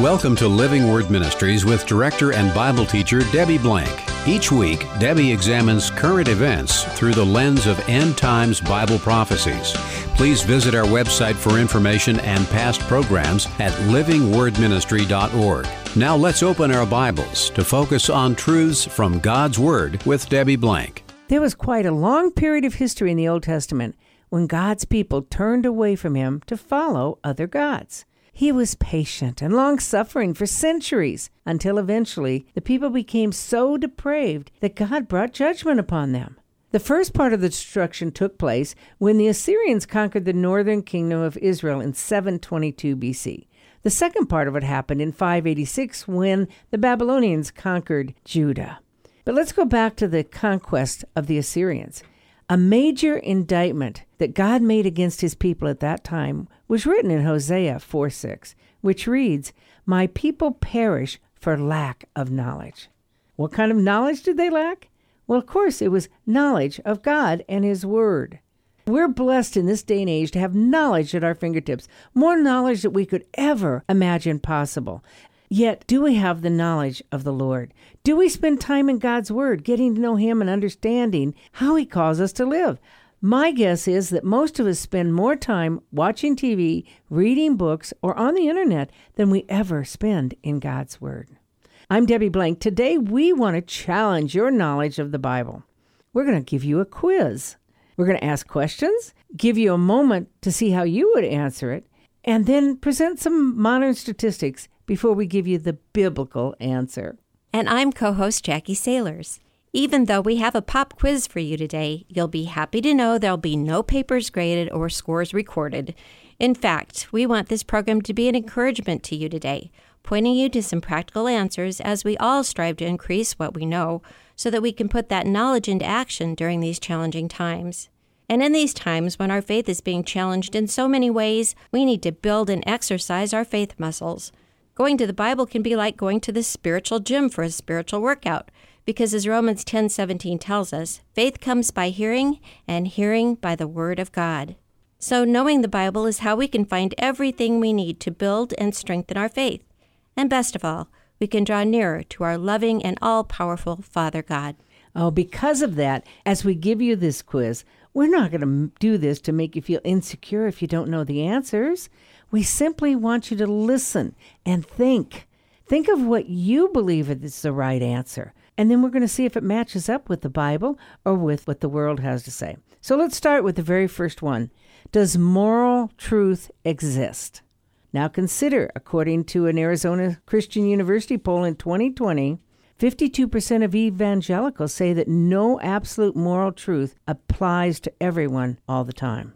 Welcome to Living Word Ministries with director and Bible teacher Debbie Blank. Each week, Debbie examines current events through the lens of end times Bible prophecies. Please visit our website for information and past programs at livingwordministry.org. Now let's open our Bibles to focus on truths from God's Word with Debbie Blank. There was quite a long period of history in the Old Testament when God's people turned away from Him to follow other gods. He was patient and long suffering for centuries until eventually the people became so depraved that God brought judgment upon them. The first part of the destruction took place when the Assyrians conquered the northern kingdom of Israel in 722 BC. The second part of it happened in 586 when the Babylonians conquered Judah. But let's go back to the conquest of the Assyrians. A major indictment that God made against his people at that time was written in Hosea 4 6, which reads, My people perish for lack of knowledge. What kind of knowledge did they lack? Well, of course, it was knowledge of God and His Word. We're blessed in this day and age to have knowledge at our fingertips, more knowledge that we could ever imagine possible. Yet, do we have the knowledge of the Lord? Do we spend time in God's Word, getting to know Him and understanding how He calls us to live? My guess is that most of us spend more time watching TV, reading books, or on the internet than we ever spend in God's Word. I'm Debbie Blank. Today, we want to challenge your knowledge of the Bible. We're going to give you a quiz. We're going to ask questions, give you a moment to see how you would answer it, and then present some modern statistics before we give you the biblical answer. And I'm co host Jackie Sailors. Even though we have a pop quiz for you today, you'll be happy to know there'll be no papers graded or scores recorded. In fact, we want this program to be an encouragement to you today, pointing you to some practical answers as we all strive to increase what we know so that we can put that knowledge into action during these challenging times. And in these times when our faith is being challenged in so many ways, we need to build and exercise our faith muscles. Going to the Bible can be like going to the spiritual gym for a spiritual workout, because as Romans 10:17 tells us, faith comes by hearing and hearing by the word of God. So knowing the Bible is how we can find everything we need to build and strengthen our faith. And best of all, we can draw nearer to our loving and all-powerful Father God. Oh, because of that, as we give you this quiz, we're not going to do this to make you feel insecure if you don't know the answers. We simply want you to listen and think. Think of what you believe is the right answer. And then we're going to see if it matches up with the Bible or with what the world has to say. So let's start with the very first one Does moral truth exist? Now consider, according to an Arizona Christian University poll in 2020, 52% of evangelicals say that no absolute moral truth applies to everyone all the time.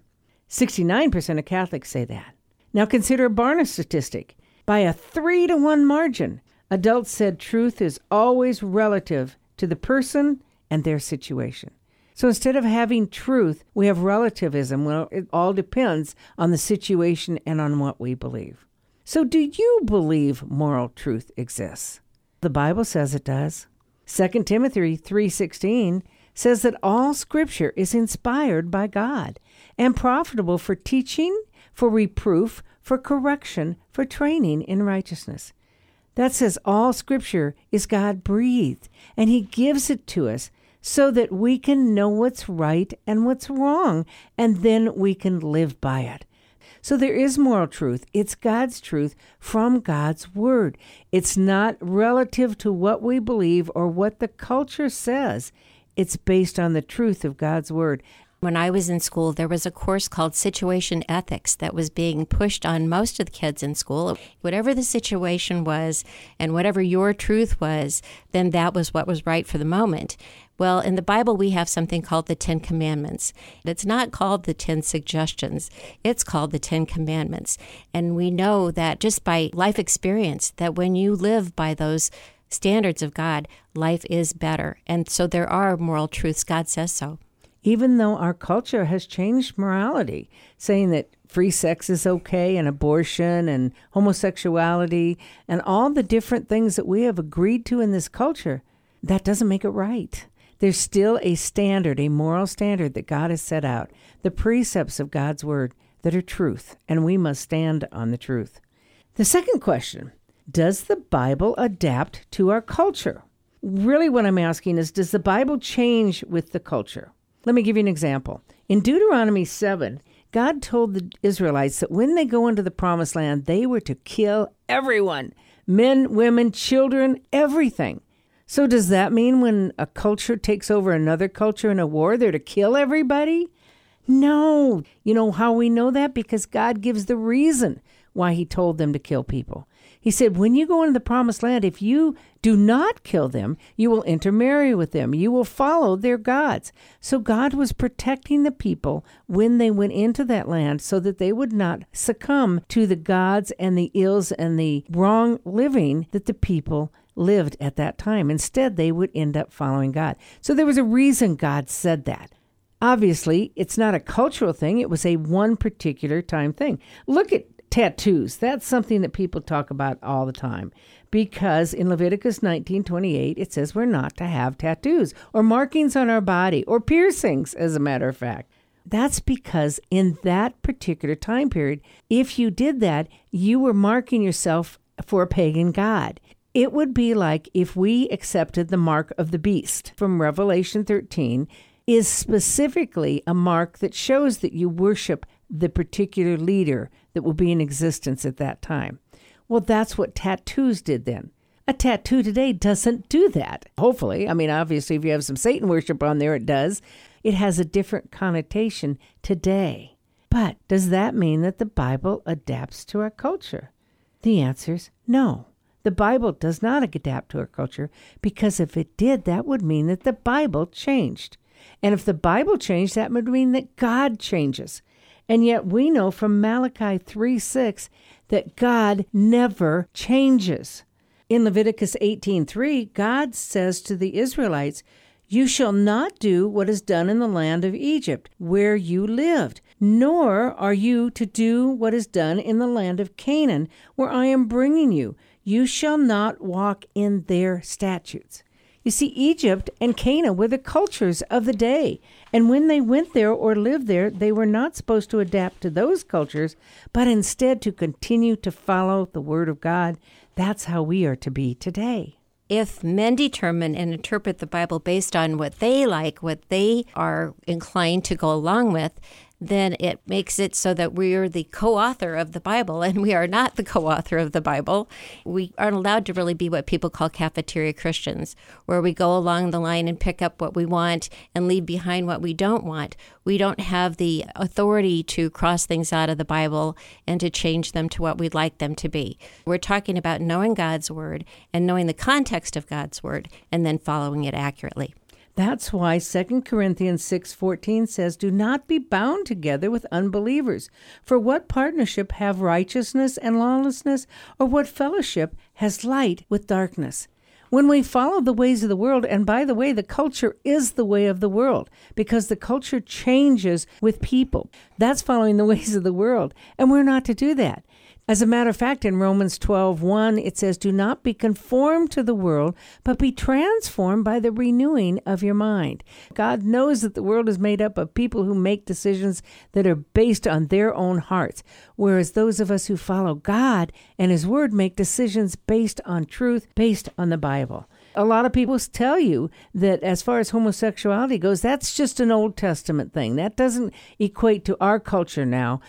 69% of Catholics say that. Now consider a Barna statistic. By a three to one margin, adults said truth is always relative to the person and their situation. So instead of having truth, we have relativism. Well, it all depends on the situation and on what we believe. So do you believe moral truth exists? The Bible says it does. 2 Timothy 3:16 says that all scripture is inspired by God and profitable for teaching, for reproof, for correction, for training in righteousness. That says all scripture is God breathed, and He gives it to us so that we can know what's right and what's wrong, and then we can live by it. So there is moral truth. It's God's truth from God's Word. It's not relative to what we believe or what the culture says. It's based on the truth of God's Word. When I was in school, there was a course called Situation Ethics that was being pushed on most of the kids in school. Whatever the situation was and whatever your truth was, then that was what was right for the moment. Well, in the Bible, we have something called the Ten Commandments. It's not called the Ten Suggestions, it's called the Ten Commandments. And we know that just by life experience, that when you live by those standards of God, life is better. And so there are moral truths. God says so even though our culture has changed morality, saying that free sex is okay and abortion and homosexuality and all the different things that we have agreed to in this culture, that doesn't make it right. There's still a standard, a moral standard that God has set out, the precepts of God's word that are truth, and we must stand on the truth. The second question Does the Bible adapt to our culture? Really, what I'm asking is Does the Bible change with the culture? Let me give you an example. In Deuteronomy 7, God told the Israelites that when they go into the promised land, they were to kill everyone men, women, children, everything. So, does that mean when a culture takes over another culture in a war, they're to kill everybody? No. You know how we know that? Because God gives the reason why He told them to kill people. He said, When you go into the promised land, if you do not kill them, you will intermarry with them. You will follow their gods. So God was protecting the people when they went into that land so that they would not succumb to the gods and the ills and the wrong living that the people lived at that time. Instead, they would end up following God. So there was a reason God said that. Obviously, it's not a cultural thing, it was a one particular time thing. Look at tattoos. That's something that people talk about all the time because in Leviticus 19:28 it says we're not to have tattoos or markings on our body or piercings as a matter of fact. That's because in that particular time period, if you did that, you were marking yourself for a pagan god. It would be like if we accepted the mark of the beast from Revelation 13 is specifically a mark that shows that you worship the particular leader that will be in existence at that time. Well, that's what tattoos did then. A tattoo today doesn't do that. Hopefully. I mean, obviously, if you have some Satan worship on there, it does. It has a different connotation today. But does that mean that the Bible adapts to our culture? The answer is no. The Bible does not adapt to our culture because if it did, that would mean that the Bible changed. And if the Bible changed, that would mean that God changes. And yet we know from Malachi 3 6 that God never changes. In Leviticus 18:3, God says to the Israelites, "You shall not do what is done in the land of Egypt, where you lived, nor are you to do what is done in the land of Canaan, where I am bringing you." You shall not walk in their statutes. You see, Egypt and Canaan were the cultures of the day. And when they went there or lived there, they were not supposed to adapt to those cultures, but instead to continue to follow the Word of God. That's how we are to be today. If men determine and interpret the Bible based on what they like, what they are inclined to go along with, then it makes it so that we are the co author of the Bible, and we are not the co author of the Bible. We aren't allowed to really be what people call cafeteria Christians, where we go along the line and pick up what we want and leave behind what we don't want. We don't have the authority to cross things out of the Bible and to change them to what we'd like them to be. We're talking about knowing God's Word and knowing the context of God's Word and then following it accurately. That's why 2 Corinthians 6:14 says, "Do not be bound together with unbelievers. For what partnership have righteousness and lawlessness, or what fellowship has light with darkness?" When we follow the ways of the world, and by the way, the culture is the way of the world because the culture changes with people. That's following the ways of the world, and we're not to do that. As a matter of fact, in Romans 12:1 it says, "Do not be conformed to the world, but be transformed by the renewing of your mind." God knows that the world is made up of people who make decisions that are based on their own hearts, whereas those of us who follow God and his word make decisions based on truth, based on the Bible. A lot of people tell you that as far as homosexuality goes, that's just an Old Testament thing. That doesn't equate to our culture now.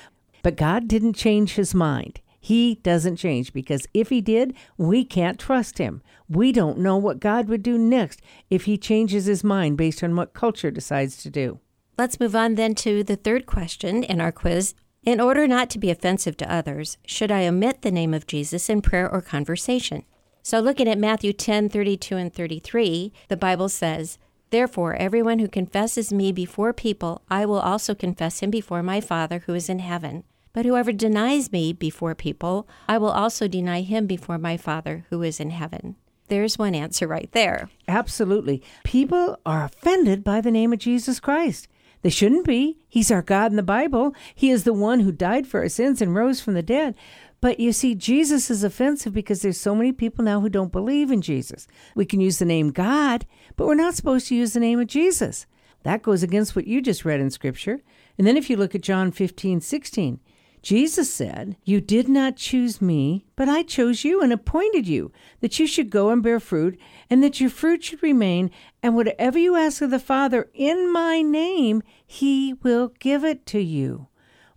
But God didn't change his mind. He doesn't change because if he did, we can't trust him. We don't know what God would do next if he changes his mind based on what culture decides to do. Let's move on then to the third question in our quiz. In order not to be offensive to others, should I omit the name of Jesus in prayer or conversation? So, looking at Matthew 10 32 and 33, the Bible says, Therefore, everyone who confesses me before people, I will also confess him before my Father who is in heaven. But whoever denies me before people, I will also deny him before my Father who is in heaven. There's one answer right there. Absolutely. People are offended by the name of Jesus Christ. They shouldn't be. He's our God in the Bible. He is the one who died for our sins and rose from the dead. But you see, Jesus is offensive because there's so many people now who don't believe in Jesus. We can use the name God, but we're not supposed to use the name of Jesus. That goes against what you just read in Scripture. And then if you look at John 15, 16, Jesus said, You did not choose me, but I chose you and appointed you, that you should go and bear fruit, and that your fruit should remain, and whatever you ask of the Father in my name, he will give it to you.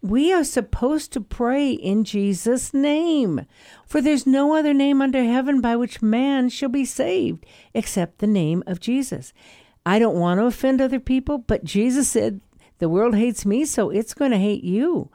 We are supposed to pray in Jesus' name, for there's no other name under heaven by which man shall be saved except the name of Jesus. I don't want to offend other people, but Jesus said, The world hates me, so it's going to hate you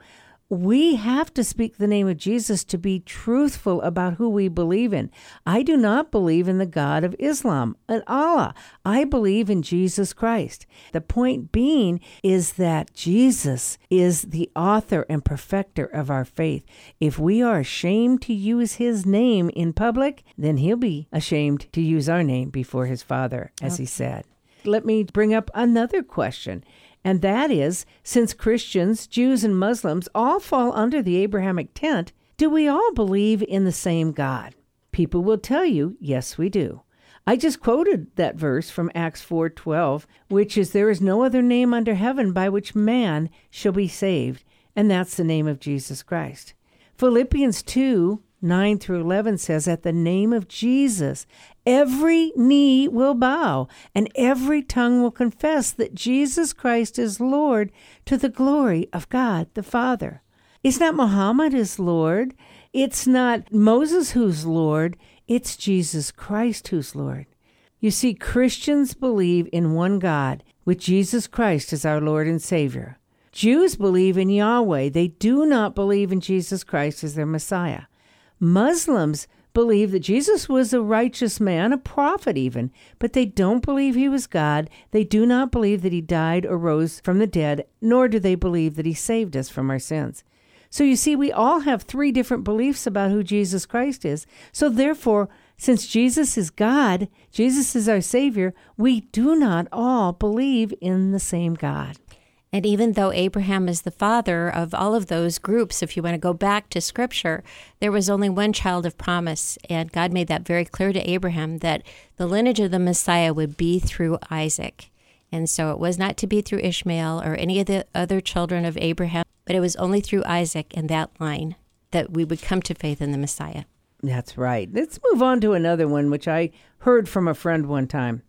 we have to speak the name of Jesus to be truthful about who we believe in. I do not believe in the God of Islam, and Allah. I believe in Jesus Christ. The point being is that Jesus is the author and perfecter of our faith. If we are ashamed to use his name in public, then he'll be ashamed to use our name before his Father, as okay. he said. Let me bring up another question. And that is since Christians, Jews, and Muslims all fall under the Abrahamic tent, do we all believe in the same God? People will tell you, yes, we do. I just quoted that verse from Acts 4:12, which is there is no other name under heaven by which man shall be saved, and that's the name of Jesus Christ. Philippians 2 9 through 11 says, At the name of Jesus, every knee will bow and every tongue will confess that Jesus Christ is Lord to the glory of God the Father. It's not Muhammad is Lord. It's not Moses who's Lord. It's Jesus Christ who's Lord. You see, Christians believe in one God, with Jesus Christ as our Lord and Savior. Jews believe in Yahweh. They do not believe in Jesus Christ as their Messiah. Muslims believe that Jesus was a righteous man, a prophet even, but they don't believe he was God. They do not believe that he died or rose from the dead, nor do they believe that he saved us from our sins. So you see, we all have three different beliefs about who Jesus Christ is. So therefore, since Jesus is God, Jesus is our Savior, we do not all believe in the same God. And even though Abraham is the father of all of those groups, if you want to go back to scripture, there was only one child of promise. And God made that very clear to Abraham that the lineage of the Messiah would be through Isaac. And so it was not to be through Ishmael or any of the other children of Abraham, but it was only through Isaac and that line that we would come to faith in the Messiah. That's right. Let's move on to another one, which I heard from a friend one time.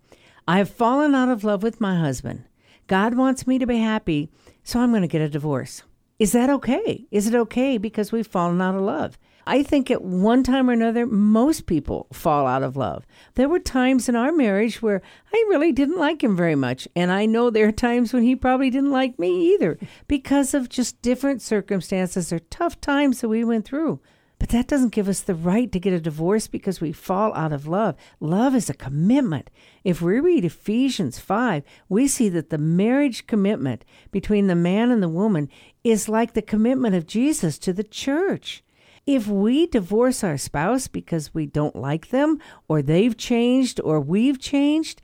I have fallen out of love with my husband. God wants me to be happy, so I'm going to get a divorce. Is that okay? Is it okay because we've fallen out of love? I think at one time or another, most people fall out of love. There were times in our marriage where I really didn't like him very much. And I know there are times when he probably didn't like me either because of just different circumstances or tough times that we went through. But that doesn't give us the right to get a divorce because we fall out of love. Love is a commitment. If we read Ephesians 5, we see that the marriage commitment between the man and the woman is like the commitment of Jesus to the church. If we divorce our spouse because we don't like them, or they've changed, or we've changed,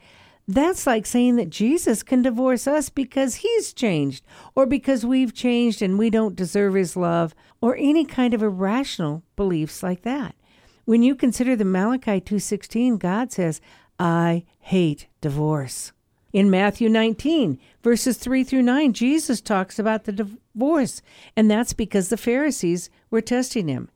that's like saying that Jesus can divorce us because he's changed or because we've changed and we don't deserve his love or any kind of irrational beliefs like that. When you consider the Malachi 2:16, God says, "I hate divorce." In Matthew 19, verses 3 through 9, Jesus talks about the divorce, and that's because the Pharisees were testing him.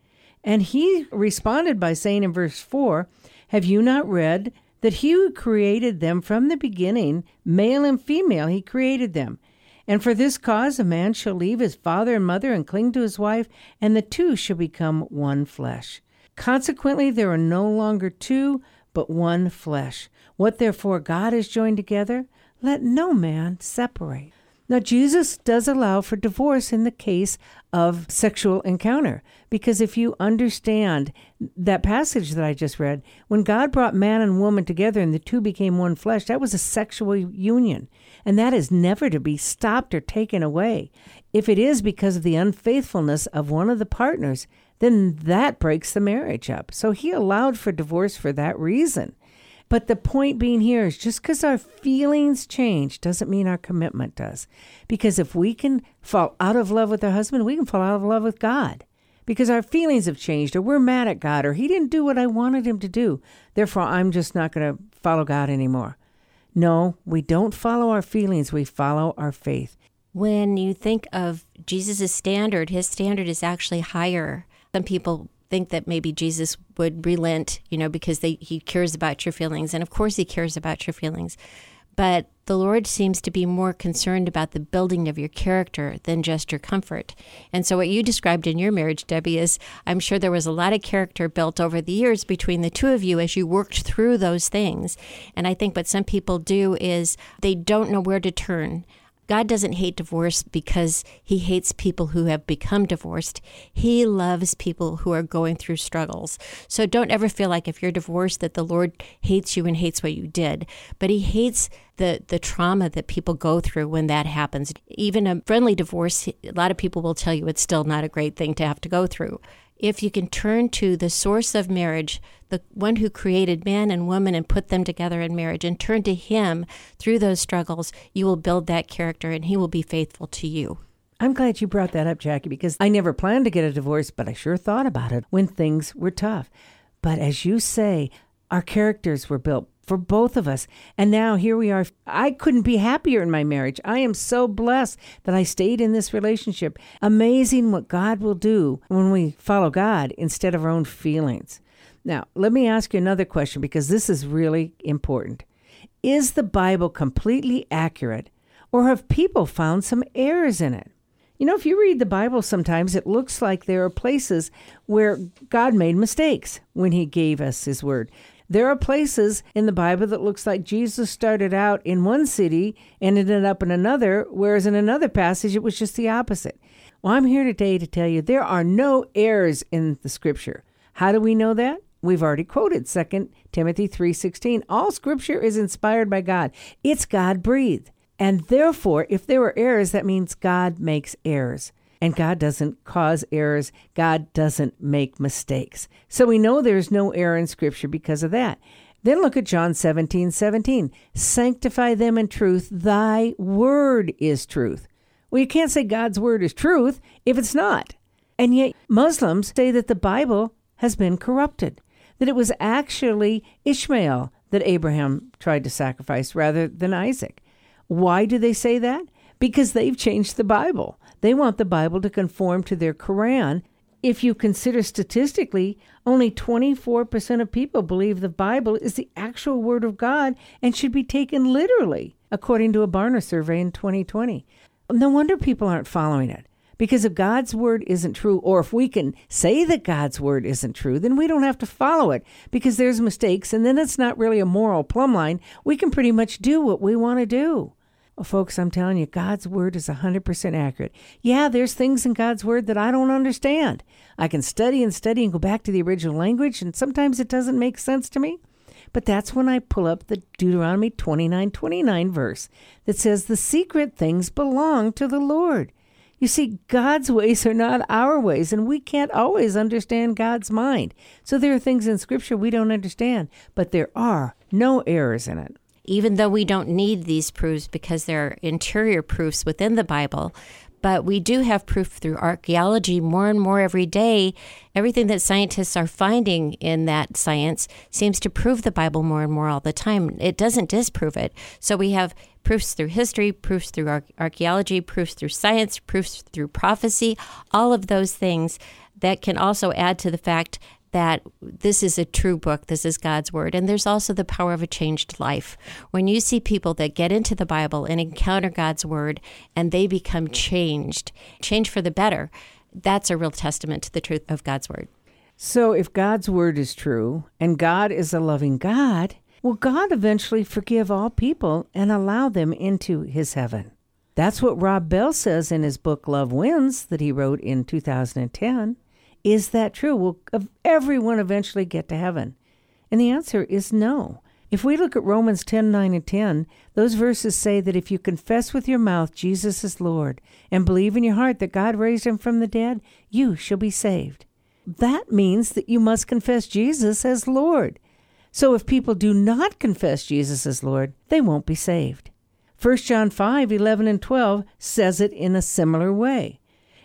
And he responded by saying in verse 4, Have you not read that he who created them from the beginning, male and female, he created them. And for this cause a man shall leave his father and mother and cling to his wife, and the two shall become one flesh. Consequently, there are no longer two, but one flesh. What therefore God has joined together, let no man separate. Now, Jesus does allow for divorce in the case of sexual encounter, because if you understand that passage that I just read, when God brought man and woman together and the two became one flesh, that was a sexual union, and that is never to be stopped or taken away. If it is because of the unfaithfulness of one of the partners, then that breaks the marriage up. So he allowed for divorce for that reason. But the point being here is just because our feelings change doesn't mean our commitment does. Because if we can fall out of love with our husband, we can fall out of love with God. Because our feelings have changed, or we're mad at God, or He didn't do what I wanted Him to do. Therefore, I'm just not going to follow God anymore. No, we don't follow our feelings, we follow our faith. when you think of Jesus' standard, his standard is actually higher. Some people think that maybe Jesus would relent, you know, because they, he cares about your feelings. And of course, he cares about your feelings. But the Lord seems to be more concerned about the building of your character than just your comfort. And so, what you described in your marriage, Debbie, is I'm sure there was a lot of character built over the years between the two of you as you worked through those things. And I think what some people do is they don't know where to turn. God doesn't hate divorce because he hates people who have become divorced. He loves people who are going through struggles. So don't ever feel like if you're divorced that the Lord hates you and hates what you did. But he hates the the trauma that people go through when that happens. Even a friendly divorce, a lot of people will tell you it's still not a great thing to have to go through if you can turn to the source of marriage, the one who created man and woman and put them together in marriage, and turn to him through those struggles, you will build that character and he will be faithful to you. I'm glad you brought that up, Jackie, because I never planned to get a divorce, but I sure thought about it when things were tough. But as you say, our characters were built for both of us. And now here we are. I couldn't be happier in my marriage. I am so blessed that I stayed in this relationship. Amazing what God will do when we follow God instead of our own feelings. Now, let me ask you another question because this is really important. Is the Bible completely accurate, or have people found some errors in it? You know, if you read the Bible sometimes, it looks like there are places where God made mistakes when He gave us His Word. There are places in the Bible that looks like Jesus started out in one city and ended up in another, whereas in another passage it was just the opposite. Well, I'm here today to tell you there are no errors in the scripture. How do we know that? We've already quoted 2 Timothy 3:16. All scripture is inspired by God. It's God breathed. And therefore, if there are errors, that means God makes errors and God doesn't cause errors. God doesn't make mistakes. So we know there's no error in Scripture because of that. Then look at John 17 17. Sanctify them in truth. Thy word is truth. Well, you can't say God's word is truth if it's not. And yet, Muslims say that the Bible has been corrupted, that it was actually Ishmael that Abraham tried to sacrifice rather than Isaac. Why do they say that? Because they've changed the Bible. They want the Bible to conform to their Quran. If you consider statistically, only 24% of people believe the Bible is the actual Word of God and should be taken literally, according to a Barna survey in 2020. No wonder people aren't following it. Because if God's word isn't true, or if we can say that God's word isn't true, then we don't have to follow it because there's mistakes, and then it's not really a moral plumb line. We can pretty much do what we want to do. Well, folks, I'm telling you, God's word is 100% accurate. Yeah, there's things in God's word that I don't understand. I can study and study and go back to the original language, and sometimes it doesn't make sense to me. But that's when I pull up the Deuteronomy 29 29 verse that says, The secret things belong to the Lord. You see, God's ways are not our ways, and we can't always understand God's mind. So there are things in Scripture we don't understand, but there are no errors in it even though we don't need these proofs because there are interior proofs within the Bible. But we do have proof through archaeology more and more every day. Everything that scientists are finding in that science seems to prove the Bible more and more all the time. It doesn't disprove it. So we have proofs through history, proofs through archaeology, proofs through science, proofs through prophecy, all of those things that can also add to the fact that this is a true book, this is God's word. And there's also the power of a changed life. When you see people that get into the Bible and encounter God's word and they become changed, changed for the better, that's a real testament to the truth of God's word. So if God's word is true and God is a loving God, will God eventually forgive all people and allow them into his heaven? That's what Rob Bell says in his book Love Wins that he wrote in 2010. Is that true? Will everyone eventually get to heaven? And the answer is no. If we look at Romans 10 9 and 10, those verses say that if you confess with your mouth Jesus is Lord and believe in your heart that God raised him from the dead, you shall be saved. That means that you must confess Jesus as Lord. So if people do not confess Jesus as Lord, they won't be saved. 1 John 5 11 and 12 says it in a similar way.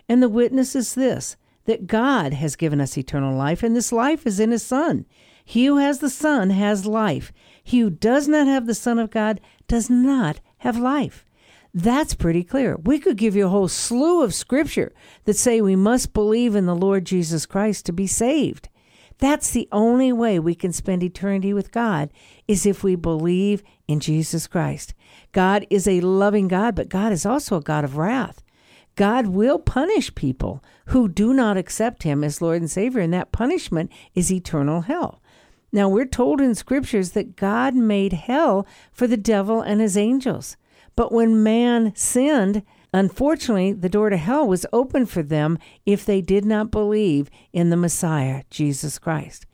And the witness is this that God has given us eternal life, and this life is in His Son. He who has the Son has life. He who does not have the Son of God does not have life. That's pretty clear. We could give you a whole slew of scripture that say we must believe in the Lord Jesus Christ to be saved. That's the only way we can spend eternity with God is if we believe in Jesus Christ. God is a loving God, but God is also a God of wrath. God will punish people who do not accept him as Lord and Savior, and that punishment is eternal hell. Now, we're told in scriptures that God made hell for the devil and his angels. But when man sinned, unfortunately, the door to hell was open for them if they did not believe in the Messiah, Jesus Christ.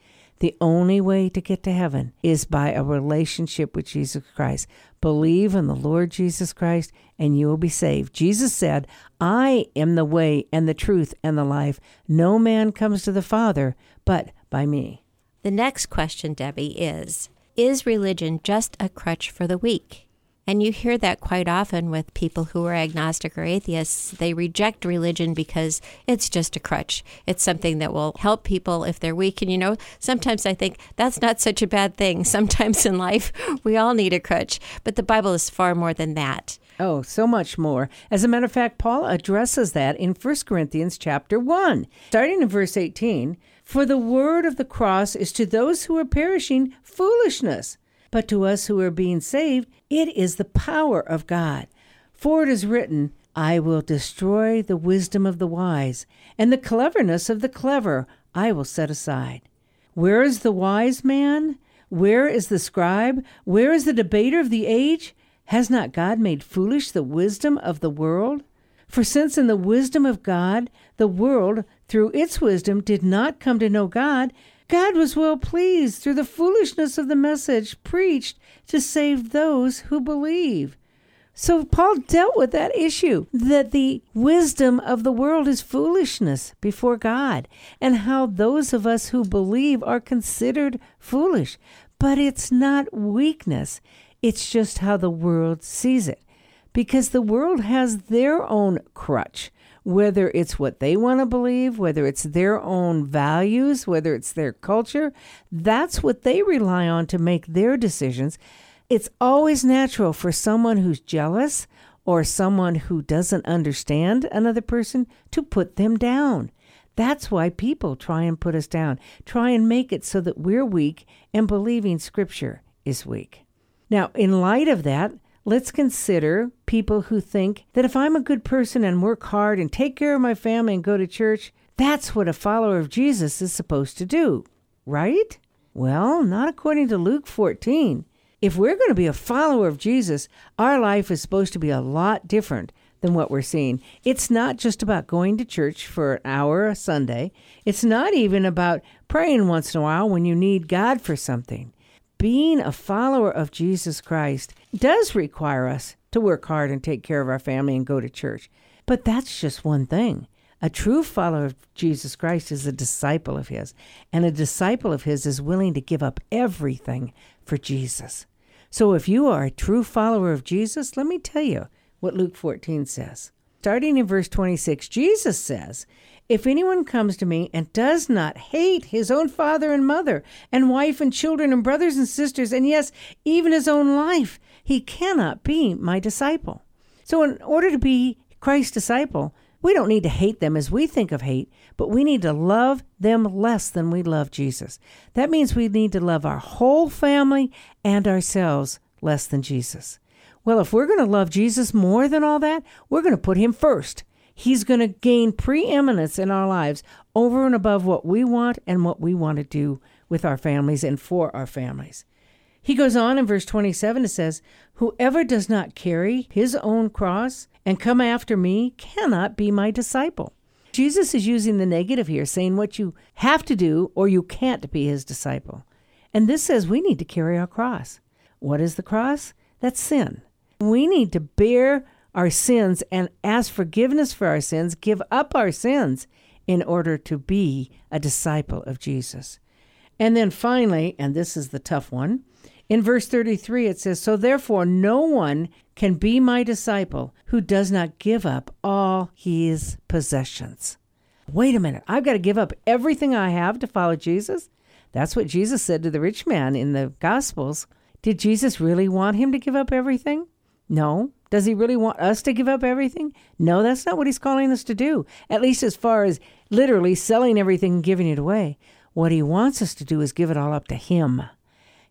The only way to get to heaven is by a relationship with Jesus Christ. Believe in the Lord Jesus Christ and you will be saved. Jesus said, I am the way and the truth and the life. No man comes to the Father but by me. The next question, Debbie, is Is religion just a crutch for the weak? And you hear that quite often with people who are agnostic or atheists. They reject religion because it's just a crutch. It's something that will help people if they're weak. And you know, sometimes I think that's not such a bad thing. Sometimes in life, we all need a crutch, but the Bible is far more than that. Oh, so much more. As a matter of fact, Paul addresses that in 1 Corinthians chapter 1. Starting in verse 18, for the word of the cross is to those who are perishing foolishness, but to us who are being saved, it is the power of God. For it is written, I will destroy the wisdom of the wise, and the cleverness of the clever I will set aside. Where is the wise man? Where is the scribe? Where is the debater of the age? Has not God made foolish the wisdom of the world? For since in the wisdom of God, the world, through its wisdom, did not come to know God, God was well pleased through the foolishness of the message preached to save those who believe. So Paul dealt with that issue that the wisdom of the world is foolishness before God, and how those of us who believe are considered foolish. But it's not weakness, it's just how the world sees it because the world has their own crutch, whether it's what they want to believe, whether it's their own values, whether it's their culture. That's what they rely on to make their decisions. It's always natural for someone who's jealous or someone who doesn't understand another person to put them down. That's why people try and put us down, try and make it so that we're weak and believing Scripture is weak. Now, in light of that, let's consider people who think that if I'm a good person and work hard and take care of my family and go to church, that's what a follower of Jesus is supposed to do, right? Well, not according to Luke 14. If we're going to be a follower of Jesus, our life is supposed to be a lot different than what we're seeing. It's not just about going to church for an hour a Sunday. It's not even about praying once in a while when you need God for something being a follower of Jesus Christ does require us to work hard and take care of our family and go to church. But that's just one thing. A true follower of Jesus Christ is a disciple of his, and a disciple of his is willing to give up everything for Jesus. So if you are a true follower of Jesus, let me tell you what Luke 14 says. Starting in verse 26, Jesus says, if anyone comes to me and does not hate his own father and mother, and wife and children, and brothers and sisters, and yes, even his own life, he cannot be my disciple. So, in order to be Christ's disciple, we don't need to hate them as we think of hate, but we need to love them less than we love Jesus. That means we need to love our whole family and ourselves less than Jesus. Well, if we're going to love Jesus more than all that, we're going to put him first. He's going to gain preeminence in our lives over and above what we want and what we want to do with our families and for our families. He goes on in verse 27 it says, Whoever does not carry his own cross and come after me cannot be my disciple. Jesus is using the negative here, saying what you have to do or you can't be his disciple. And this says we need to carry our cross. What is the cross? That's sin. We need to bear our sins and ask forgiveness for our sins, give up our sins in order to be a disciple of Jesus. And then finally, and this is the tough one, in verse 33 it says, So therefore no one can be my disciple who does not give up all his possessions. Wait a minute, I've got to give up everything I have to follow Jesus? That's what Jesus said to the rich man in the Gospels. Did Jesus really want him to give up everything? No, Does he really want us to give up everything? No, that's not what he's calling us to do, at least as far as literally selling everything and giving it away. What he wants us to do is give it all up to him.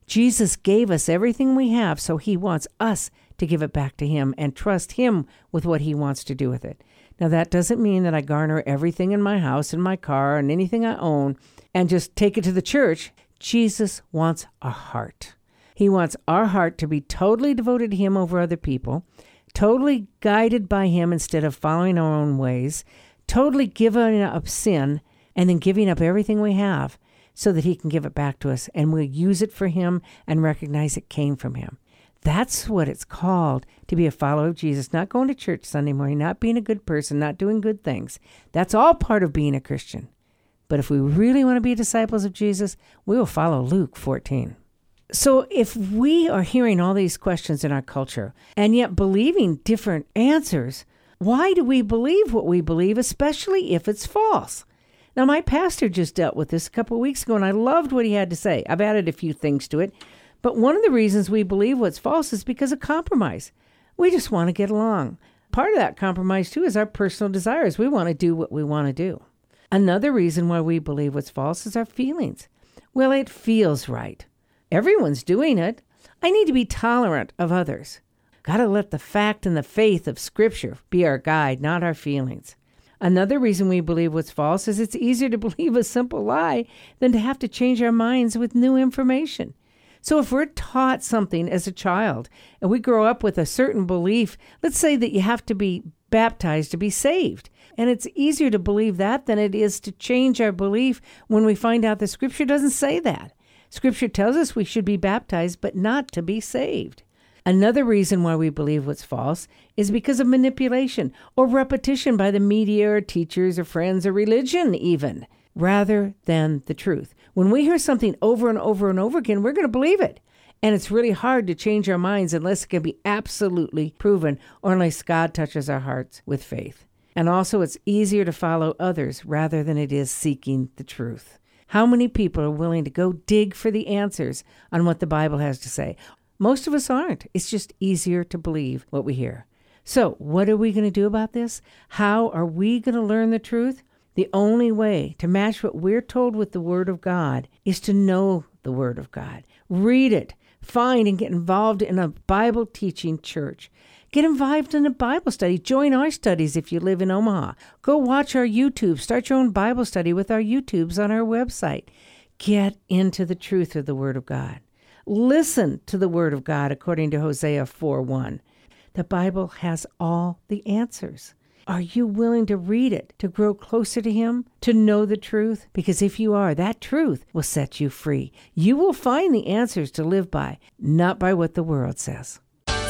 Jesus gave us everything we have, so he wants us to give it back to him and trust him with what he wants to do with it. Now, that doesn't mean that I garner everything in my house and my car and anything I own and just take it to the church. Jesus wants a heart. He wants our heart to be totally devoted to Him over other people, totally guided by Him instead of following our own ways, totally giving up sin, and then giving up everything we have so that He can give it back to us and we'll use it for Him and recognize it came from Him. That's what it's called to be a follower of Jesus, not going to church Sunday morning, not being a good person, not doing good things. That's all part of being a Christian. But if we really want to be disciples of Jesus, we will follow Luke 14. So, if we are hearing all these questions in our culture and yet believing different answers, why do we believe what we believe, especially if it's false? Now, my pastor just dealt with this a couple of weeks ago, and I loved what he had to say. I've added a few things to it. But one of the reasons we believe what's false is because of compromise. We just want to get along. Part of that compromise, too, is our personal desires. We want to do what we want to do. Another reason why we believe what's false is our feelings. Well, it feels right. Everyone's doing it. I need to be tolerant of others. Got to let the fact and the faith of Scripture be our guide, not our feelings. Another reason we believe what's false is it's easier to believe a simple lie than to have to change our minds with new information. So, if we're taught something as a child and we grow up with a certain belief, let's say that you have to be baptized to be saved. And it's easier to believe that than it is to change our belief when we find out the scripture doesn't say that. Scripture tells us we should be baptized, but not to be saved. Another reason why we believe what's false is because of manipulation or repetition by the media or teachers or friends or religion, even, rather than the truth. When we hear something over and over and over again, we're going to believe it. And it's really hard to change our minds unless it can be absolutely proven or unless God touches our hearts with faith. And also, it's easier to follow others rather than it is seeking the truth. How many people are willing to go dig for the answers on what the Bible has to say? Most of us aren't. It's just easier to believe what we hear. So, what are we going to do about this? How are we going to learn the truth? The only way to match what we're told with the Word of God is to know the Word of God. Read it, find and get involved in a Bible teaching church. Get involved in a Bible study. Join our studies if you live in Omaha. Go watch our YouTube. Start your own Bible study with our YouTubes on our website. Get into the truth of the Word of God. Listen to the Word of God according to Hosea 4 1. The Bible has all the answers. Are you willing to read it, to grow closer to Him, to know the truth? Because if you are, that truth will set you free. You will find the answers to live by, not by what the world says.